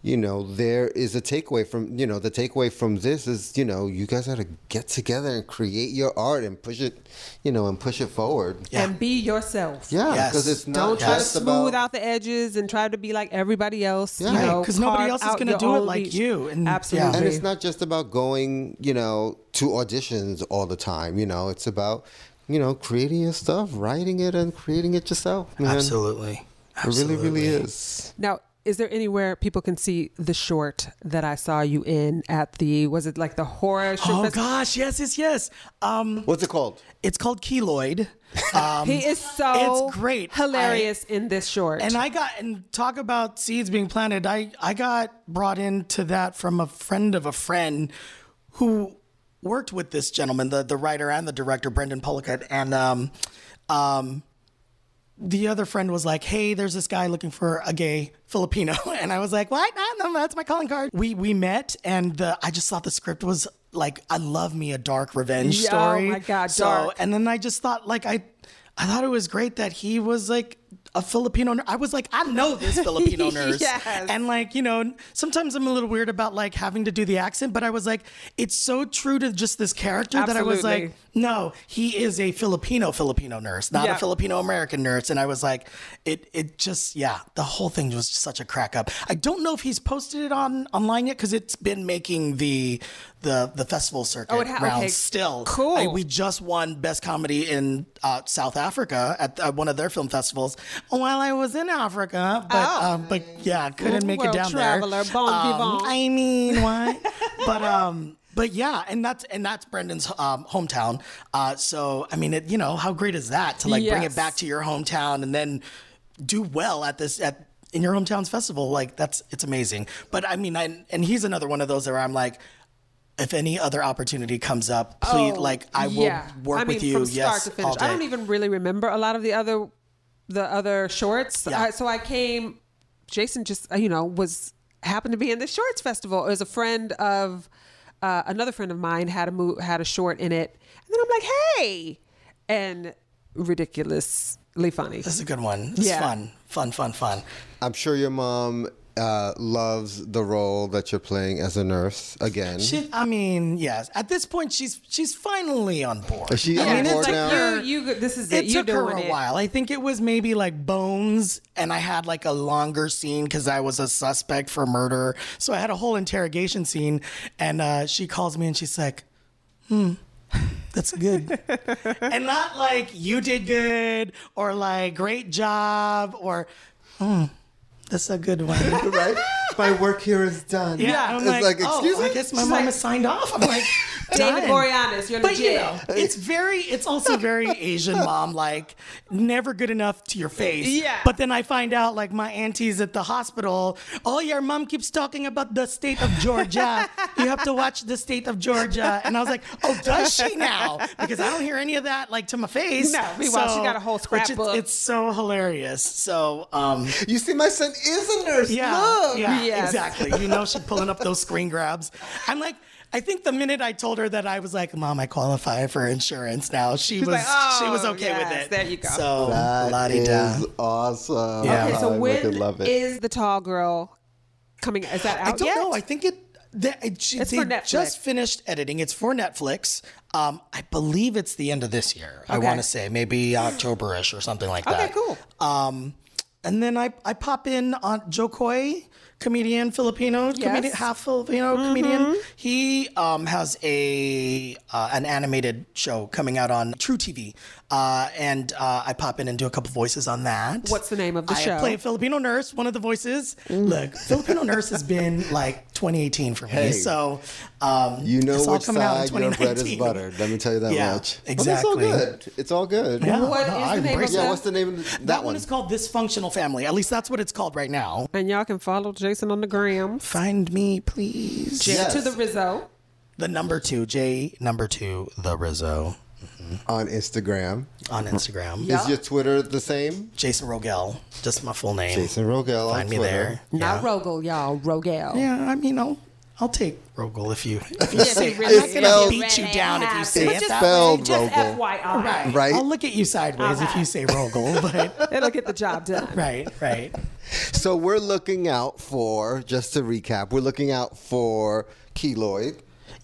you know, there is a takeaway from, you know, the takeaway from this is, you know, you guys got to get together and create your art and push it, you know, and push it forward. Yeah. And be yourself. Yeah, Yes. because it's not Don't try to smooth about out the edges and try to be like everybody else. Yeah. you Right, know, 'cause nobody else is gonna do it like niche. you, and- yeah. Absolutely. And it's not just about going, you know, to auditions all the time. You know, it's about, you know, creating your stuff, writing it, and creating it yourself. Man. Absolutely. It really, really is. Now, is there anywhere people can see the short that I saw you in at the? Was it like the horror? Short Oh fest- gosh, yes, yes, yes. Um, What's it called? it's called Keloid. Um, He is so It's great. hilarious in this short. And I got and talk about seeds being planted. I I got brought into that from a friend of a friend who worked with this gentleman, the the writer and the director Brendan Pollicut, and um, um, the other friend was like, "Hey, there's this guy looking for a gay Filipino," and I was like, "What? No, no, that's my calling card." We we met, and the, I just thought the script was like, "I love me a dark revenge Yeah, oh story." my God, so, dark. and then I just thought, like, I I thought it was great that he was like a Filipino nurse. I was like, I know this Filipino nurse. Yes. And like, you know, sometimes I'm a little weird about like having to do the accent, but I was like, it's so true to just this character that I was like, no, he is a Filipino Filipino nurse, not a Filipino American nurse. And I was like, it it just yeah, the whole thing was such a crack up. I don't know if he's posted it on online yet because it's been making the the the festival circuit Oh, ha- rounds okay. still. Cool. I- we just won best comedy in uh, South Africa at uh, one of their film festivals while I was in Africa. But Oh. um, but yeah, couldn't make World it down traveler, there. bon Um, vivant. I mean, what? but um, but yeah, and that's and that's Brendan's um, hometown. Uh, so I mean, it, you know, how great is that to like bring it back to your hometown and then do well at this at in your hometown's festival? Like that's it's amazing. But I mean, I and he's another one of those where I'm like. If any other opportunity comes up, please, Oh, like I will yeah. work I mean, with you. from start yes, to finish. all I don't even really remember a lot of the other the other shorts. Yeah. I, so I came. Jason just uh, you know was happened to be in the shorts festival. It was a friend of uh, another friend of mine had a mo- had a short in it, and then I'm like, hey, and ridiculously funny. This is a good one. It's Yeah. fun, fun, fun, fun. I'm sure your mom uh, loves the role that you're playing as a nurse again. She, I mean, yes. At this point, she's she's finally on board. Is she I on mean, board it's like now? you're- You, you, this is it. it took her a it. while. I think it was maybe like Bones, and I had like a longer scene because I was a suspect for murder. So I had a whole interrogation scene, and uh, she calls me and she's like, "Hmm, that's good," and not like you did good or like great job or, "Hmm, that's a good one." right? My work here is done. Yeah, I'm It's like, like, oh, excuse I me? guess my She's mom like- has signed off. I'm like, David done. Boreanaz, you're But legit. you know, it's very, it's also very Asian mom, like never good enough to your face. Yeah. But then I find out, like my auntie's at the hospital. Oh, your mom keeps talking about the state of Georgia. you have to watch the state of Georgia. And I was like, oh, does she now? Because I don't hear any of that like to my face. No, meanwhile, she got a whole which scrapbook. It's, it's so hilarious. So, um, You see, my son is a nurse. yeah, Look. yeah, Yes. exactly. You know, she's pulling up those screen grabs. I'm like, I think the minute I told her that I was like, "Mom, I qualify for insurance now," she was like, "Oh, she was okay yes, with it. there you go. So That la-di-da. is awesome. Yeah. Okay, so I when love it. is the tall girl coming? Is that out I don't yet? know. I think it. That, it she, It's they for Netflix. just finished editing. It's for Netflix. Um, I believe it's the end of this year. I want to say maybe Octoberish or something like that. Okay, cool. Um, and then I, I pop in on Jo Koy, comedian, Filipino comedian, half Filipino comedian. He um, has a uh, an animated show coming out on truTV, uh, and uh, I pop in and do a couple voices on that. What's the name of the I show? play a Filipino nurse, one of the voices. Look, Filipino nurse has been like 2018 for me, Hey. so um, You know it's all which coming out in side your bread is 2019. buttered. Let me tell you that Yeah, much. But exactly. it's all good. It's all good. Yeah, What no, is the name of. Yeah, what's the name of the, that, That one is called Dysfunctional Family. At least that's what it's called right now. And y'all can follow Jason on the gram. Find me, please. J Yes. to the Rizzo. The number two, J number two, the Rizzo on Instagram. on Instagram. Yeah. Is your Twitter the same? Jason Rogel, just my full name. Jason Rogel Find on me Twitter. there. Not yeah. Rogel, y'all. Rogel. Yeah, I mean, I'll I'll take Rogel if you if you Yes, say. he really I'm not gonna beat you down if you say But it just that spelled way. Just Rogel. FYI. Right. Right. I'll look at you sideways if you uh-huh. say Rogel, but It'll get the job done. right, right. So we're looking out for, just to recap, we're looking out for Keloid.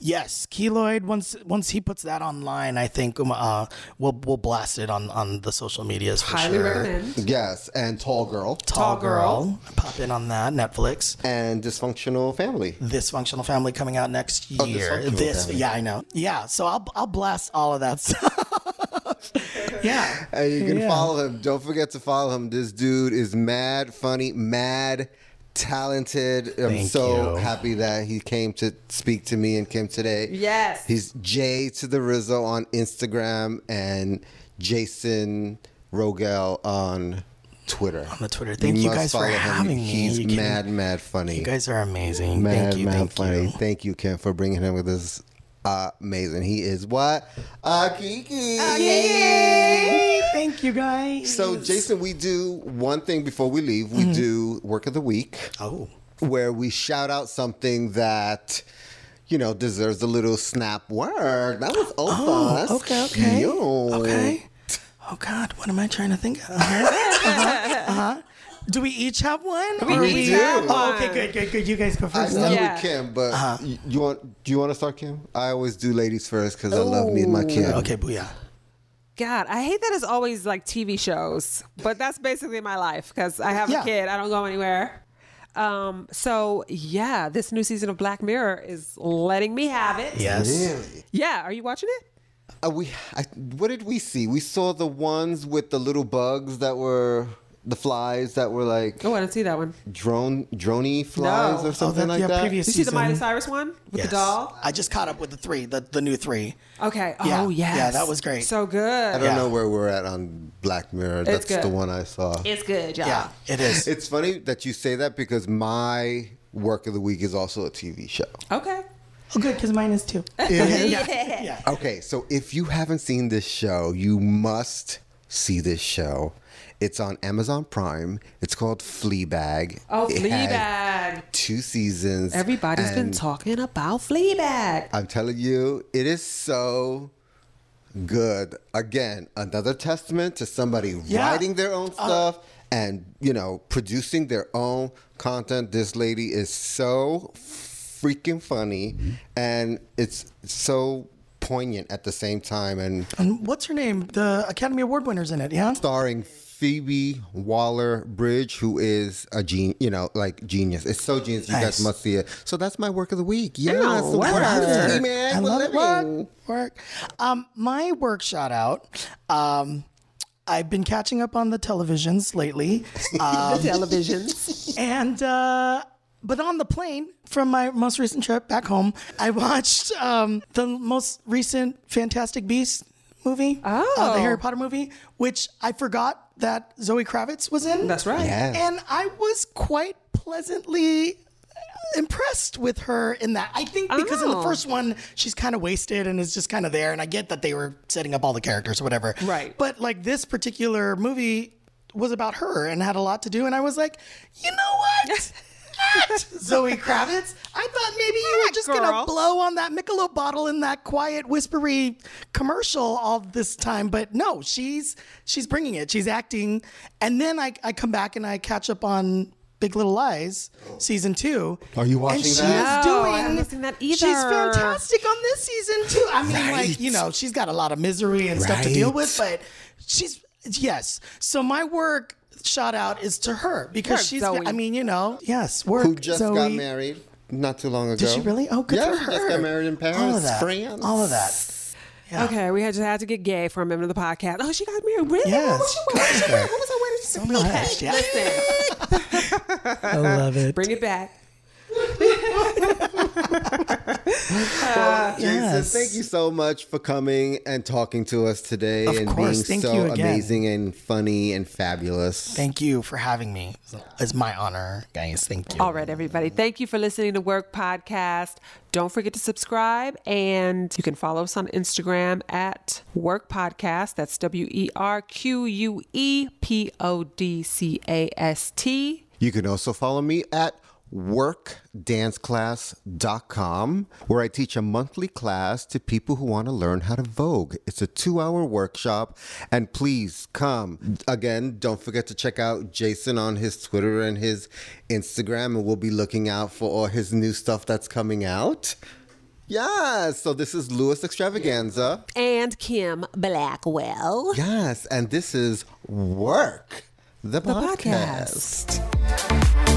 Yes, Keloid. Once once he puts that online, I think um, uh, we'll we'll blast it on on the social medias for Highly sure. recommend. Yes, and Tall Girl. Tall Tall Girl. Girl. Pop in on that Netflix. And Dysfunctional Family. Dysfunctional Family coming out next Oh, year. Dysfunctional this, Family. yeah, I know. Yeah, so I'll I'll blast all of that stuff. yeah, And you can Yeah. follow him. Don't forget to follow him. This dude is mad funny, mad talented. I'm Thank so you. happy that he came to speak to me and came today. Yes. He's Jay to the Rizzo on Instagram and Jason Rogel on Twitter. on the Twitter. Thank you, must guys for follow him. having me. He's You can- mad, mad funny. You guys are amazing. mad, thank you, mad thank funny. you. Thank you, Kim, for bringing him with us. Uh, amazing. He is what? Uh, Kiki. Yay! Thank you, guys. So, Jason, we do one thing before we leave. Mm-hmm. We do work of the week, oh, where we shout out something that you know deserves a little snap work. That was all oh, fast. okay, okay, Yo. okay. Oh God, what am I trying to think of? Uh-huh, uh-huh. Uh-huh. Do we each have one? We Or each we- have Oh, one. okay, good, good, good. You guys go I first. started Yeah. with Kim, but Uh-huh. y- you want? Do you want to start, Kim? I always do ladies first because I love me and my Kim. Okay, booyah. God, I hate that it's always like TV shows, but that's basically my life because I have Yeah. a kid. I don't go anywhere. Um, so yeah, this new season of Black Mirror is letting me have it. Yes. Really? Yeah, are you watching it? Uh, we, I, what did we see? We saw the ones with the little bugs that were the flies that were like Oh, I didn't see that one. drone droney flies No. or oh, something Oh, that- like yeah, that. previous- Did you see the season. Miley Cyrus one with Yes. the doll? I just caught up with the three, the, the new three. Okay. Yeah. Oh yeah. Yeah, that was great. So good. I don't Yeah. know where we're at on Black Mirror. That's good. the one I saw. It's good, y'all. Yeah, it is. It's funny that you say that because my work of the week is also a TV show. Okay. oh, good, because mine is too. Yeah. Yeah. Okay, so if you haven't seen this show, you must see this show. It's on Amazon Prime. It's called Fleabag. Oh, It Fleabag. Two seasons. Everybody's been talking about Fleabag. I'm telling you, it is so good. Again, another testament to somebody Yeah. writing their own uh, stuff and, you know, producing their own content. This lady is so freaking funny and it's so poignant at the same time and And what's her name? The Academy Award winner's in it, yeah? starring Phoebe Waller Bridge, who is a gen, you know, like genius. It's so genius. You Nice. guys must see it. So that's my work of the week. Yeah, Oh, that's the work of the Work. week, man. I love it. Work, work. Um, my work shout out. Um, I've been catching up on the televisions lately. Um, the televisions. and uh but on the plane from my most recent trip back home, I watched um, the most recent Fantastic Beasts movie, uh, Oh. the Harry Potter movie, which I forgot that Zoe Kravitz was in. That's right. Yeah. And I was quite pleasantly impressed with her in that. I think because in the Oh. first one, she's kind of wasted and is just kind of there. And I get that they were setting up all the characters or whatever. Right. But like this particular movie was about her and had a lot to do. And I was like, you know what? Zoe Kravitz. I thought maybe you were just gonna blow on that Michelob bottle in that quiet, whispery commercial all this time, but no, she's she's bringing it. She's acting, and then I I come back and I catch up on. Big Little Lies, season two. Are you watching and she that? is No, doing. I haven't seen that either. She's fantastic on this season too. I mean, Right. like you know, she's got a lot of misery and stuff to deal with, but she's yes. So my work shout out is to her because Work, she's. Zoe. I mean, you know, yes, work. Who just Zoe. got married not too long ago. Did she really? Oh, good yeah, for she her. just got married in Paris, All of that. France. All of that. Yeah. Okay, we had just had to get gay for a minute of the podcast. Oh, she got married. Really? Yes. What was she wearing? What was she wearing? What was her wedding? So much. Yeah. Listen, I love it. bring it back. Uh, Jason, Yes. thank you so much for coming and talking to us today Of and course. being Thank so you again. amazing and funny and fabulous. Thank you for having me. It's my honor, guys. Thank you. All right, everybody. Thank you for listening to Werque Podcast. Don't forget to subscribe, and you can follow us on Instagram at Werque Podcast. That's W E R Q U E P O D C A S T. You can also follow me at workdanceclass.com, where I teach a monthly class to people who want to learn how to Vogue. It's a two hour workshop, and please come. Again, don't forget to check out Jason on his Twitter and his Instagram, and we'll be looking out for all his new stuff that's coming out. Yes, so this is Louis Extravaganza. And Kim Blackwell. Yes, and this is Work, the, The podcast. podcast.